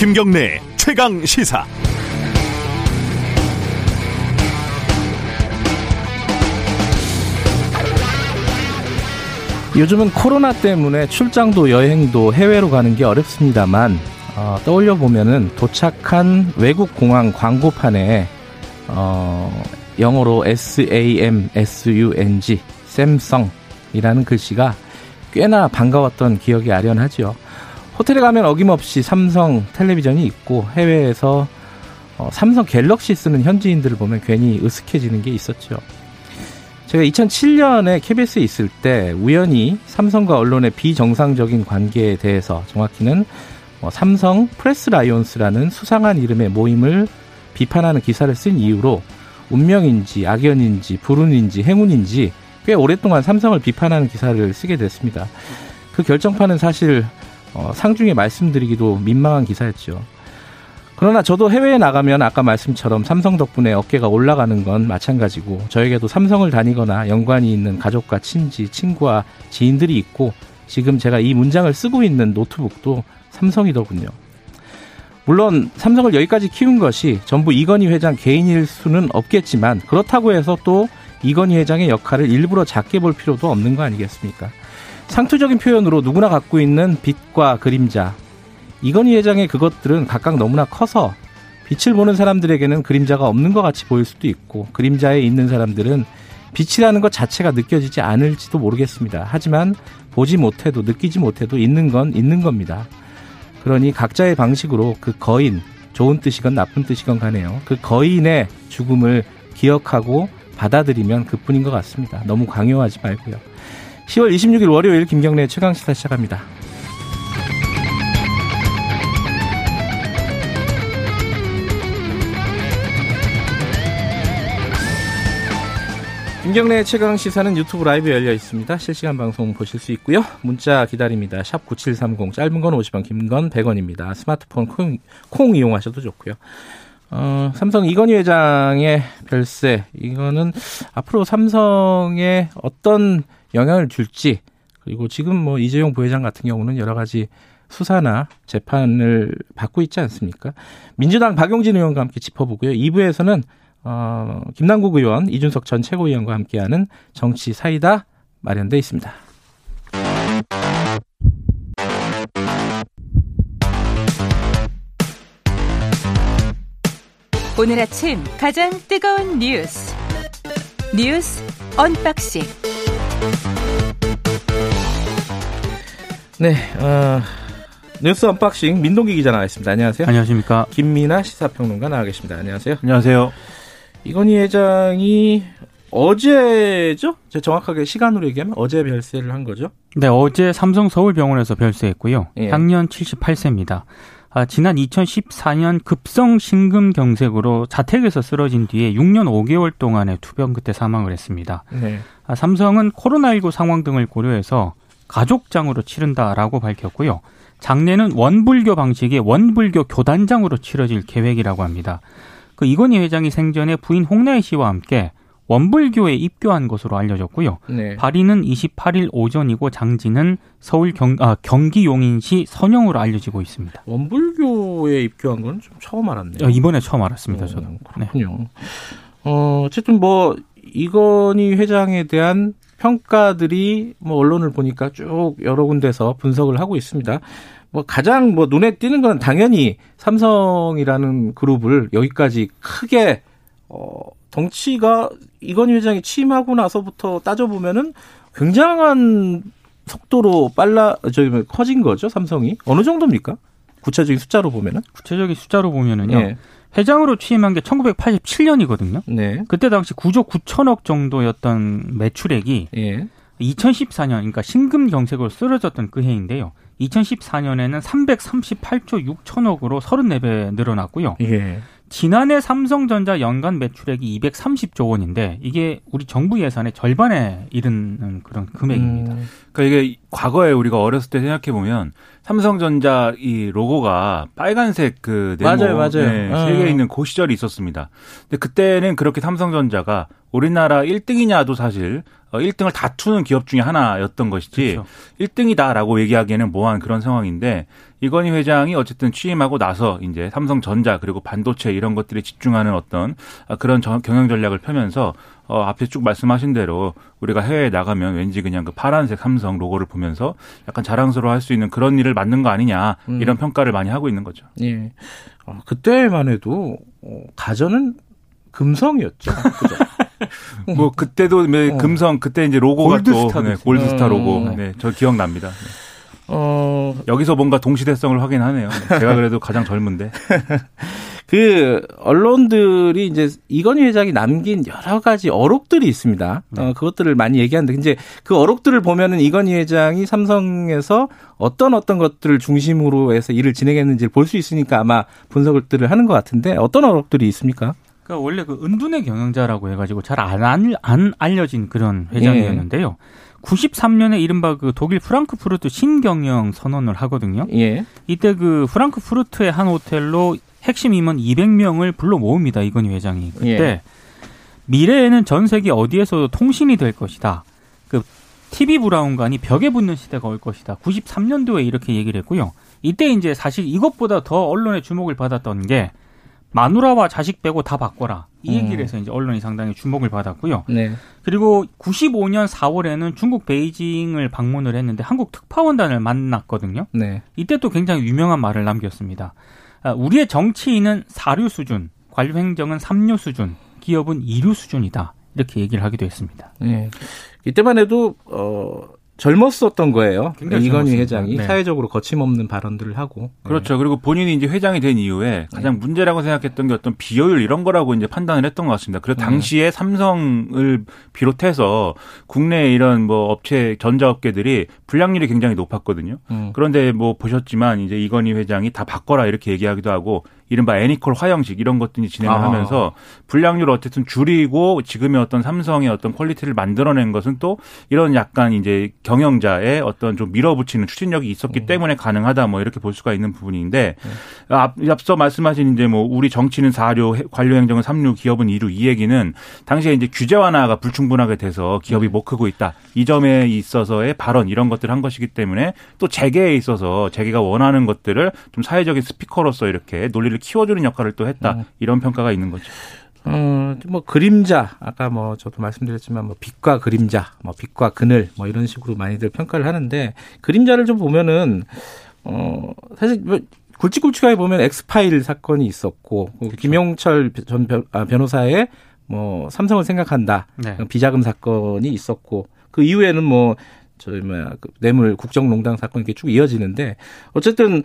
김경래 최강 시사. 요즘은 코로나 때문에 출장도 여행도 해외로 가는 게 어렵습니다만 어, 떠올려 보면은 도착한 외국 공항 광고판에 어, 영어로 S A M S U N G 샘성이라는 글씨가 꽤나 반가웠던 기억이 아련하지요. 호텔에 가면 어김없이 삼성 텔레비전이 있고 해외에서 어, 삼성 갤럭시 쓰는 현지인들을 보면 괜히 으쓱해지는 게 있었죠. 제가 2007년에 KBS에 있을 때 우연히 삼성과 언론의 비정상적인 관계에 대해서 정확히는 어, 삼성 Press Lions라는 수상한 이름의 모임을 비판하는 기사를 쓴 이유로 운명인지 악연인지 불운인지 행운인지 꽤 오랫동안 삼성을 비판하는 기사를 쓰게 됐습니다. 그 결정판은 사실 어, 상중에 말씀드리기도 민망한 기사였죠. 그러나 저도 해외에 나가면 아까 말씀처럼 삼성 덕분에 어깨가 올라가는 건 마찬가지고 저에게도 삼성을 다니거나 연관이 있는 가족과 친지, 친구와 지인들이 있고 지금 제가 이 문장을 쓰고 있는 노트북도 삼성이더군요. 물론 삼성을 여기까지 키운 것이 전부 이건희 회장 개인일 수는 없겠지만 그렇다고 해서 또 이건희 회장의 역할을 일부러 작게 볼 필요도 없는 거 아니겠습니까? 상투적인 표현으로 누구나 갖고 있는 빛과 그림자. 이건희 회장의 그것들은 각각 너무나 커서 빛을 보는 사람들에게는 그림자가 없는 것 같이 보일 수도 있고 그림자에 있는 사람들은 빛이라는 것 자체가 느껴지지 않을지도 모르겠습니다. 하지만 보지 못해도 느끼지 못해도 있는 건 있는 겁니다. 그러니 각자의 방식으로 그 거인, 좋은 뜻이건 나쁜 뜻이건 가네요. 그 거인의 죽음을 기억하고 받아들이면 그뿐인 것 같습니다. 너무 강요하지 말고요. 10월 26일 월요일 김경래 최강 시사 시작합니다. 김경래 최강 시사는 유튜브 라이브 열려 있습니다. 실시간 방송 보실 수 있고요. 문자 기다립니다. 샵 9730 짧은 건 50원, 긴 건 100원입니다. 스마트폰 콩, 콩 이용하셔도 좋고요. 어, 삼성 이건희 회장의 별세 이거는 앞으로 삼성에 어떤 영향을 줄지 그리고 지금 뭐 이재용 부회장 같은 경우는 여러 가지 수사나 재판을 받고 있지 않습니까? 민주당 박용진 의원과 함께 짚어보고요. 2부에서는 어, 김남국 의원, 이준석 전 최고위원과 함께하는 정치 사이다 마련돼 있습니다. 오늘 아침 가장 뜨거운 뉴스 뉴스 unboxing 네, 어, 뉴스 unboxing 민동기 기자 나와 있습니다. 안녕하세요. 안녕하십니까. 김민하 시사평론가 나와 계십니다. 안녕하세요. 안녕하세요. 이건희 회장이 어제죠? 제가 정확하게 시간으로 얘기하면 어제 별세를 한 거죠? 네, 어제 삼성 서울병원에서 별세했고요. 예. 향년 78세입니다. 아, 지난 2014년 급성 심근경색으로 자택에서 쓰러진 뒤에 6년 5개월 동안의 투병 끝에 사망을 했습니다. 네. 아, 삼성은 코로나19 상황 등을 고려해서 가족장으로 치른다라고 밝혔고요. 장례는 원불교 방식의 원불교 교단장으로 치러질 계획이라고 합니다. 그 이건희 회장이 생전에 부인 홍나희 씨와 함께 원불교에 입교한 것으로 알려졌고요. 네. 발인은 28일 오전이고 장지는 서울 경, 아, 경기 용인시 선영으로 알려지고 있습니다. 원불교에 입교한 건 좀 처음 알았네요. 어, 이번에 처음 알았습니다. 어, 네. 그렇군요. 어, 어쨌든 뭐 이건희 회장에 대한 평가들이 뭐 언론을 보니까 쭉 여러 군데서 분석을 하고 있습니다. 뭐 가장 뭐 눈에 띄는 건 당연히 삼성이라는 그룹을 여기까지 크게 어 덩치가 이건희 회장이 취임하고 나서부터 따져 보면은 굉장한 속도로 빨라 저기 뭐 커진 거죠 삼성이 어느 정도입니까? 구체적인 숫자로 보면은 구체적인 숫자로 보면은요. 예. 회장으로 취임한 게 1987년이거든요. 네. 그때 당시 9조 9천억 정도였던 매출액이 예. 2014년, 그러니까 심금경색으로 쓰러졌던 그 해인데요. 2014년에는 338조 6천억으로 34배 늘어났고요. 예. 지난해 삼성전자 연간 매출액이 230조 원인데 이게 우리 정부 예산의 절반에 이르는 그런 금액입니다. 음, 그러니까 이게 과거에 우리가 어렸을 때 생각해 보면 삼성전자 이 로고가 빨간색 그 네모 맞아요, 맞아요. 네, 어. 세개 있는 그 시절이 있었습니다. 근데 그때는 그렇게 삼성전자가 우리나라 1등이냐도 사실 어, 1등을 다투는 기업 중에 하나였던 것이지 그렇죠. 1등이다라고 얘기하기에는 뭐한 그런 상황인데 이건희 회장이 어쨌든 취임하고 나서 이제 삼성전자 그리고 반도체 이런 것들에 집중하는 어떤 아, 그런 전- 경영 전략을 펴면서 어, 앞에 쭉 말씀하신 대로 우리가 해외에 나가면 왠지 그냥 그 파란색 삼성 로고를 보면서 약간 자랑스러워 할 수 있는 그런 일을 만든 거 아니냐 음. 이런 평가를 많이 하고 있는 거죠. 예. 어, 그때만 해도 어, 가전은 금성이었죠. 그죠? 뭐 그때도 뭐 어. 금성 그때 이제 로고가 골드스타도 또 네. 골드스타 로고 음. 네, 저 기억납니다. 네. 어, 여기서 뭔가 동시대성을 확인하네요. 제가 그래도 가장 젊은데. 그 언론들이 이제 이건희 회장이 남긴 여러 가지 어록들이 있습니다. 어, 그것들을 많이 얘기하는데 이제 그 어록들을 보면은 이건희 회장이 삼성에서 어떤 어떤 것들을 중심으로 해서 일을 진행했는지를 볼 수 있으니까 아마 분석들을 하는 것 같은데 어떤 어록들이 있습니까? 그러니까 원래 그 은둔의 경영자라고 해가지고 잘안안 알려진 그런 회장이었는데요. 93년에 이른바 그 독일 프랑크푸르트 신경영 선언을 하거든요. 예. 이때 그 프랑크푸르트의 한 호텔로 핵심 임원 200명을 불러 모읍니다. 이건희 회장이. 그때 예. 미래에는 전 세계 어디에서도 통신이 될 것이다. 그 TV 브라운관이 벽에 붙는 시대가 올 것이다. 93년도에 이렇게 얘기를 했고요. 이때 이제 사실 이것보다 더 언론의 주목을 받았던 게 마누라와 자식 빼고 다 바꿔라. 이 음. 얘기를 해서 이제 언론이 상당히 주목을 받았고요. 네. 그리고 95년 4월에는 중국 베이징을 방문을 했는데 한국 특파원단을 만났거든요. 네. 이때 또 굉장히 유명한 말을 남겼습니다. 아, 우리의 정치인은 사류 수준, 관료 행정은 삼류 수준, 기업은 이류 수준이다. 이렇게 얘기를 하기도 했습니다. 예. 이때만 해도 어 젊었었던 거예요. 이건희. 회장이 네. 사회적으로 거침없는 발언들을 하고. 그렇죠. 그리고 본인이 이제 회장이 된 이후에 가장 문제라고 생각했던 게 어떤 비효율 이런 거라고 이제 판단을 했던 것 같습니다. 그래서 당시에 삼성을 비롯해서 국내 이런 뭐 업체 전자업계들이 불량률이 굉장히 높았거든요. 음. 그런데 뭐 보셨지만 이제 이건희 회장이 다 바꿔라 이렇게 얘기하기도 하고 이른바 애니콜 화형식 이런 것들이 진행을 아. 하면서 불량률을 어쨌든 줄이고 지금의 어떤 삼성의 어떤 quality를 만들어낸 것은 또 이런 약간 이제 경영자의 어떤 좀 밀어붙이는 추진력이 음. 있었기 때문에 가능하다 뭐 이렇게 볼 수가 있는 부분인데 네. 앞, 앞서 말씀하신 이제 뭐 우리 정치는 사류, 관료 행정은 삼류, 기업은 이류 이 얘기는 당시에 이제 규제 완화가 불충분하게 돼서 기업이 네. 못 크고 있다. 이 점에 있어서의 발언 이런 것들을 한 것이기 때문에 또 재계에 있어서 재계가 원하는 것들을 좀 사회적인 스피커로서 이렇게 논리를 키워주는 역할을 또 했다. 음. 이런 평가가 있는 거죠. 어, 뭐 그림자 아까 뭐 저도 말씀드렸지만 뭐 빛과 그림자, 뭐 빛과 그늘 뭐 이런 식으로 많이들 평가를 하는데 그림자를 좀 보면은 어 사실 뭐 굵직굵직하게 보면 엑스파일 사건이 있었고 그 김용철 전 변, 아, 변호사의 뭐 삼성을 생각한다 네. 비자금 사건이 있었고 그 이후에는 뭐 저희 뭐야 그 뇌물 국정농단 사건 이렇게 쭉 이어지는데 어쨌든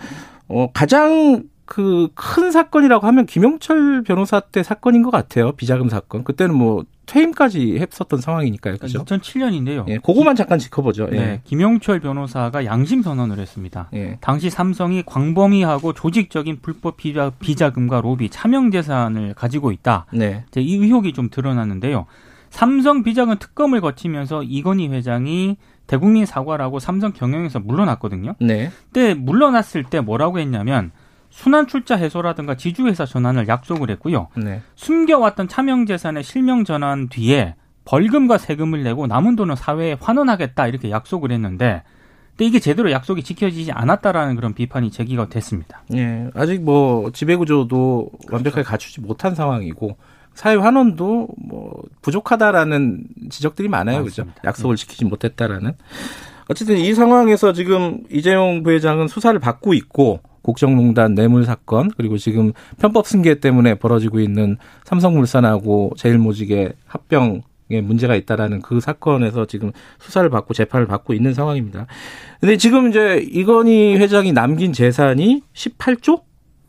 어 가장 그 큰 사건이라고 하면 김용철 변호사 때 사건인 것 같아요 비자금 사건 그때는 뭐 퇴임까지 했었던 상황이니까요 그죠? 2007년인데요. 예, 그거만 잠깐 짚어보죠. 예. 네, 김용철 변호사가 양심 선언을 했습니다. 예. 당시 삼성이 광범위하고 조직적인 불법 비자, 비자금과 로비, 차명 재산을 가지고 있다. 네. 이제 이 의혹이 좀 드러났는데요. 삼성 비자금 특검을 거치면서 이건희 회장이 대국민 사과라고 삼성 경영에서 물러났거든요. 네. 그때 물러났을 때 뭐라고 했냐면 순환 출자 해소라든가 지주회사 전환을 약속을 했고요. 네. 숨겨왔던 차명 재산의 실명 전환 뒤에 벌금과 세금을 내고 남은 돈은 사회에 환원하겠다 이렇게 약속을 했는데 근데 이게 제대로 약속이 지켜지지 않았다라는 그런 비판이 제기가 됐습니다. 예. 아직 뭐 지배 구조도 완벽하게 갖추지 못한 상황이고 사회 환원도 뭐 부족하다라는 지적들이 많아요. 그죠? 맞습니다. 약속을 지키지 못했다라는. 어쨌든 이 상황에서 지금 이재용 부회장은 수사를 받고 있고 국정농단 뇌물 사건 그리고 지금 편법 승계 때문에 벌어지고 있는 삼성물산하고 제일모직의 합병 에 문제가 있다라는 그 사건에서 지금 수사를 받고 재판을 받고 있는 상황입니다. 근데 지금 이제 이건희 회장이 남긴 재산이 18조?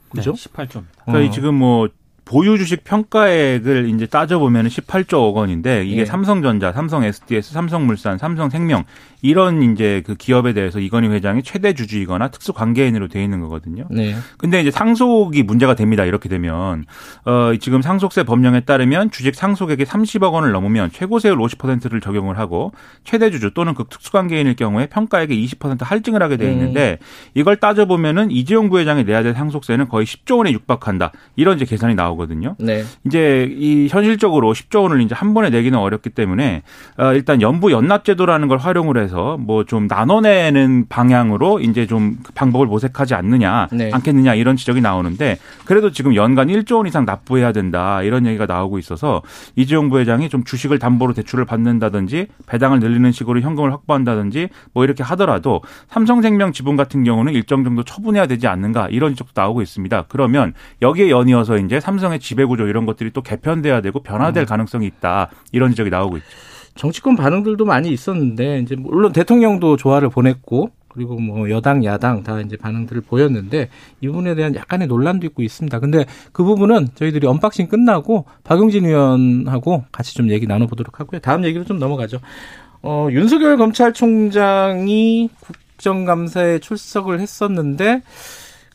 그죠? 네, 18조입니다. 그러니까 어. 지금 뭐 보유 주식 평가액을 이제 따져보면 18조 원인데 이게 예. 삼성전자, 삼성 SDS, 삼성물산, 삼성생명 이런 이제 그 기업에 대해서 이건희 회장이 최대 주주이거나 특수 관계인으로 돼 있는 거거든요. 네. 근데 이제 상속이 문제가 됩니다. 이렇게 되면 어 지금 상속세 법령에 따르면 주식 상속액이 30억 원을 넘으면 최고세율 50%를 적용을 하고 최대 주주 또는 그 특수 관계인일 경우에 평가액의 20% 할증을 하게 돼 있는데 이걸 따져 보면은 이재용 부회장이 내야 될 상속세는 거의 10조 원에 육박한다. 이런 이제 계산이 나오거든요. 나오거든요. 네. 이제 이 현실적으로 10조 원을 이제 한 번에 내기는 어렵기 때문에 어, 일단 연부 연납 제도라는 걸 활용을 해서 뭐 좀 나눠내는 방향으로 이제 좀 방법을 모색하지 않느냐 네. 않겠느냐 이런 지적이 나오는데 그래도 지금 연간 1조 원 이상 납부해야 된다 이런 얘기가 나오고 있어서 이재용 부회장이 좀 주식을 담보로 대출을 받는다든지 배당을 늘리는 식으로 현금을 확보한다든지 뭐 이렇게 하더라도 삼성생명 지분 같은 경우는 일정 정도 처분해야 되지 않는가 이런 지적도 나오고 있습니다. 그러면 여기에 연이어서 이제 삼성 의 지배구조 이런 것들이 또 개편돼야 되고 변화될 음. 가능성이 있다 이런 지적이 나오고 있죠. 정치권 반응들도 많이 있었는데 이제 물론 대통령도 조화를 보냈고 그리고 뭐 여당 야당 다 이제 반응들을 보였는데 이 부분에 대한 약간의 논란도 있고 있습니다. 근데 그 부분은 저희들이 unboxing 끝나고 박용진 의원하고 같이 좀 얘기 나눠보도록 하고요. 다음 얘기로 좀 넘어가죠. 어, 윤석열 검찰총장이 국정감사에 출석을 했었는데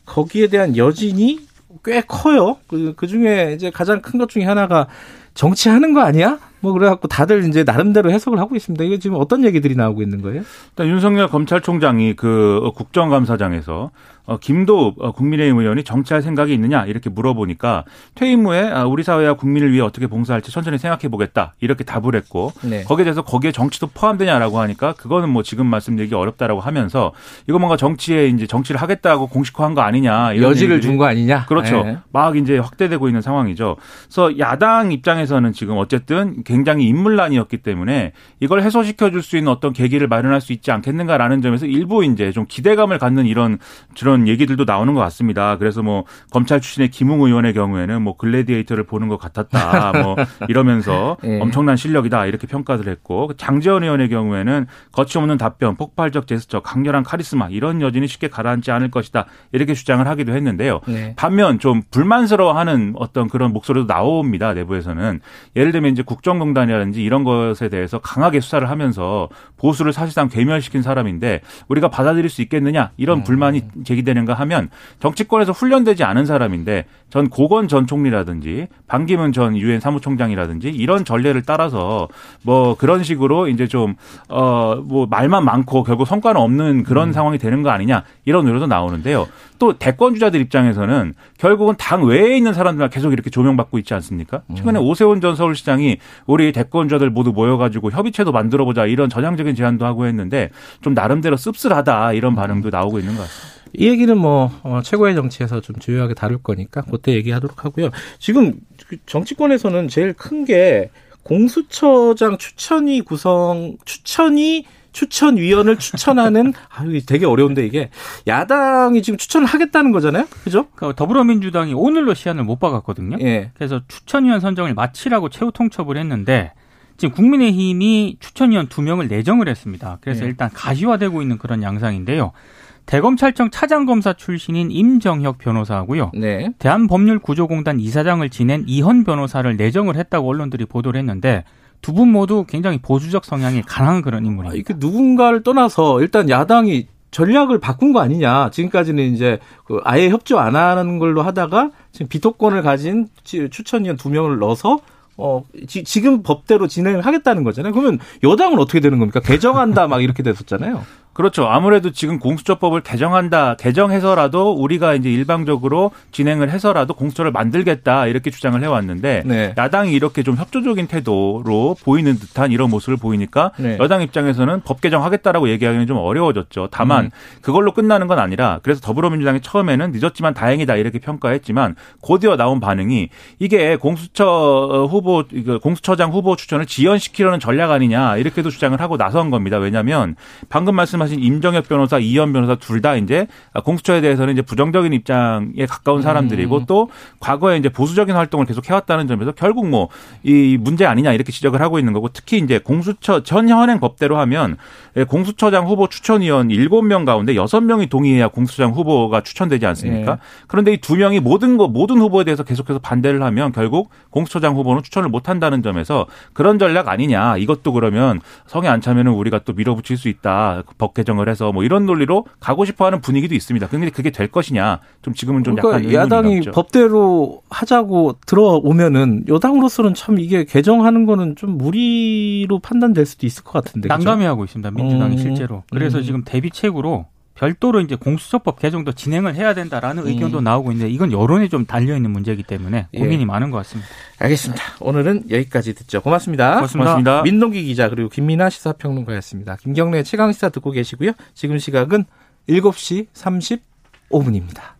거기에 대한 여진이 꽤 커요. 그, 그 중에 이제 가장 큰 것 중에 하나가 정치하는 거 아니야? 뭐 그래갖고 다들 이제 나름대로 해석을 하고 있습니다. 이게 지금 어떤 얘기들이 나오고 있는 거예요? 일단 윤석열 검찰총장이 그 국정감사장에서 어, 김도 어, 국민의힘 의원이 정치할 생각이 있느냐 이렇게 물어보니까 퇴임 후에 아, 우리 사회와 국민을 위해 어떻게 봉사할지 천천히 생각해 보겠다 이렇게 답을 했고 네. 거기에 대해서 거기에 정치도 포함되냐라고 하니까 그거는 뭐 지금 말씀드리기 어렵다라고 하면서 이거 뭔가 정치에 이제 정치를 하겠다고 공식화한 거 아니냐 이런 여지를 준 거 아니냐? 그렇죠. 네. 막 이제 확대되고 있는 상황이죠. 그래서 야당 입장에서는 지금 어쨌든 굉장히 인물난이었기 때문에 이걸 해소시켜 줄 수 있는 어떤 계기를 마련할 수 있지 않겠는가라는 점에서 일부 이제 좀 기대감을 갖는 이런 그런 얘기들도 나오는 것 같습니다. 그래서 뭐 검찰 출신의 김웅 의원의 경우에는 뭐 글래디에이터를 보는 것 같았다. 뭐 이러면서 예. 엄청난 실력이다 이렇게 평가를 했고 장재원 의원의 경우에는 거침없는 답변, 폭발적 제스처, 강렬한 카리스마 이런 여진이 쉽게 가라앉지 않을 것이다 이렇게 주장을 하기도 했는데요. 네. 반면 좀 불만스러워하는 어떤 그런 목소리도 나옵니다 내부에서는 예를 들면 이제 국정농단이라든지 이런 것에 대해서 강하게 수사를 하면서 보수를 사실상 괴멸시킨 사람인데 우리가 받아들일 수 있겠느냐 이런 음. 불만이 제기 되는가 하면 정치권에서 훈련되지 않은 사람인데 전 고건 전 총리라든지 반기문 전 유엔 사무총장이라든지 이런 전례를 따라서 뭐 그런 식으로 이제 좀 어 뭐 말만 많고 결국 성과는 없는 그런 음. 상황이 되는 거 아니냐 이런 의료도 나오는데요. 또 대권 주자들 입장에서는 결국은 당 외에 있는 사람들만 계속 이렇게 조명받고 있지 않습니까? 최근에 음. 오세훈 전 서울시장이 우리 대권 주자들 모두 모여가지고 협의체도 만들어보자 이런 전향적인 제안도 하고 했는데 좀 나름대로 씁쓸하다 음. 이런 반응도 나오고 있는 것 같습니다. 이 얘기는 뭐 어, 최고의 정치에서 좀 주요하게 다룰 거니까 그때 얘기하도록 하고요. 지금 그 정치권에서는 제일 큰 게 공수처장 추천위 구성 추천위 추천위원을 추천하는 아유 되게 어려운데 이게 야당이 지금 추천을 하겠다는 거잖아요, 그죠? 그 더불어민주당이 오늘로 시한을 못 박았거든요. 예. 그래서 추천위원 선정을 마치라고 최후 통첩을 했는데 지금 국민의힘이 추천위원 두 명을 내정을 했습니다. 그래서 예. 일단 가시화되고 있는 그런 양상인데요. 대검찰청 차장검사 출신인 임정혁 변호사하고요. 네. 대한법률구조공단 이사장을 지낸 이헌 변호사를 내정을 했다고 언론들이 보도를 했는데 두 분 모두 굉장히 보수적 성향이 강한 그런 아, 인물입니다. 이게 누군가를 떠나서 일단 야당이 전략을 바꾼 거 아니냐. 지금까지는 이제 그 아예 협조 안 하는 걸로 하다가 지금 비토권을 가진 치- 추천위원 두 명을 넣어서 어 지, 금 법대로 진행을 하겠다는 거잖아요. 그러면 여당은 어떻게 되는 겁니까? 개정한다 막 이렇게 됐었잖아요. 그렇죠. 아무래도 지금 공수처법을 개정한다, 개정해서라도 우리가 이제 일방적으로 진행을 해서라도 공수처를 만들겠다 이렇게 주장을 해왔는데 네. 야당이 이렇게 좀 협조적인 태도로 보이는 듯한 이런 모습을 보이니까 네. 여당 입장에서는 법 개정하겠다라고 얘기하기는 좀 어려워졌죠. 다만 음. 그걸로 끝나는 건 아니라 그래서 더불어민주당이 처음에는 늦었지만 다행이다 이렇게 평가했지만 곧이어 나온 반응이 이게 공수처 후보 공수처장 후보 추천을 지연시키려는 전략 아니냐 이렇게도 주장을 하고 나선 겁니다. 왜냐하면 방금 말씀 하신 임정혁 변호사, 이현 변호사 둘 다 이제 공수처에 대해서는 이제 부정적인 입장에 가까운 사람들이고 음. 또 과거에 이제 보수적인 활동을 계속 해왔다는 점에서 결국 뭐 이 문제 아니냐 이렇게 지적을 하고 있는 거고 특히 이제 공수처 전 현행 법대로 하면 예, 공수처장 후보 추천위원 7명 가운데 6명이 동의해야 공수처장 후보가 추천되지 않습니까? 네. 그런데 이 두 명이 모든 거 모든 후보에 대해서 계속해서 반대를 하면 결국 공수처장 후보는 추천을 못 한다는 점에서 그런 전략 아니냐. 이것도 그러면 성에 안 차면은 우리가 또 밀어붙일 수 있다. 법 개정을 해서 뭐 이런 논리로 가고 싶어 하는 분위기도 있습니다. 근데 그게 될 것이냐. 좀 지금은 좀 약간 그러니까 의문이 야당이 남죠. 법대로 하자고 들어오면은 여당으로서는 참 이게 개정하는 거는 좀 무리로 판단될 수도 있을 것 같은데. 난감해하고 있습니다. 민주당이 음. 실제로. 그래서 음. 지금 대비책으로 별도로 이제 공수처법 개정도 진행을 해야 된다라는 음. 의견도 나오고 있는데 이건 여론에 좀 달려 있는 문제이기 때문에 예. 고민이 많은 것 같습니다. 알겠습니다. 오늘은 여기까지 듣죠. 고맙습니다. 고맙습니다. 고맙습니다. 민동기 기자 그리고 김민아 시사평론가였습니다. 김경래 최강 시사 듣고 계시고요. 지금 시각은 7시 35분입니다.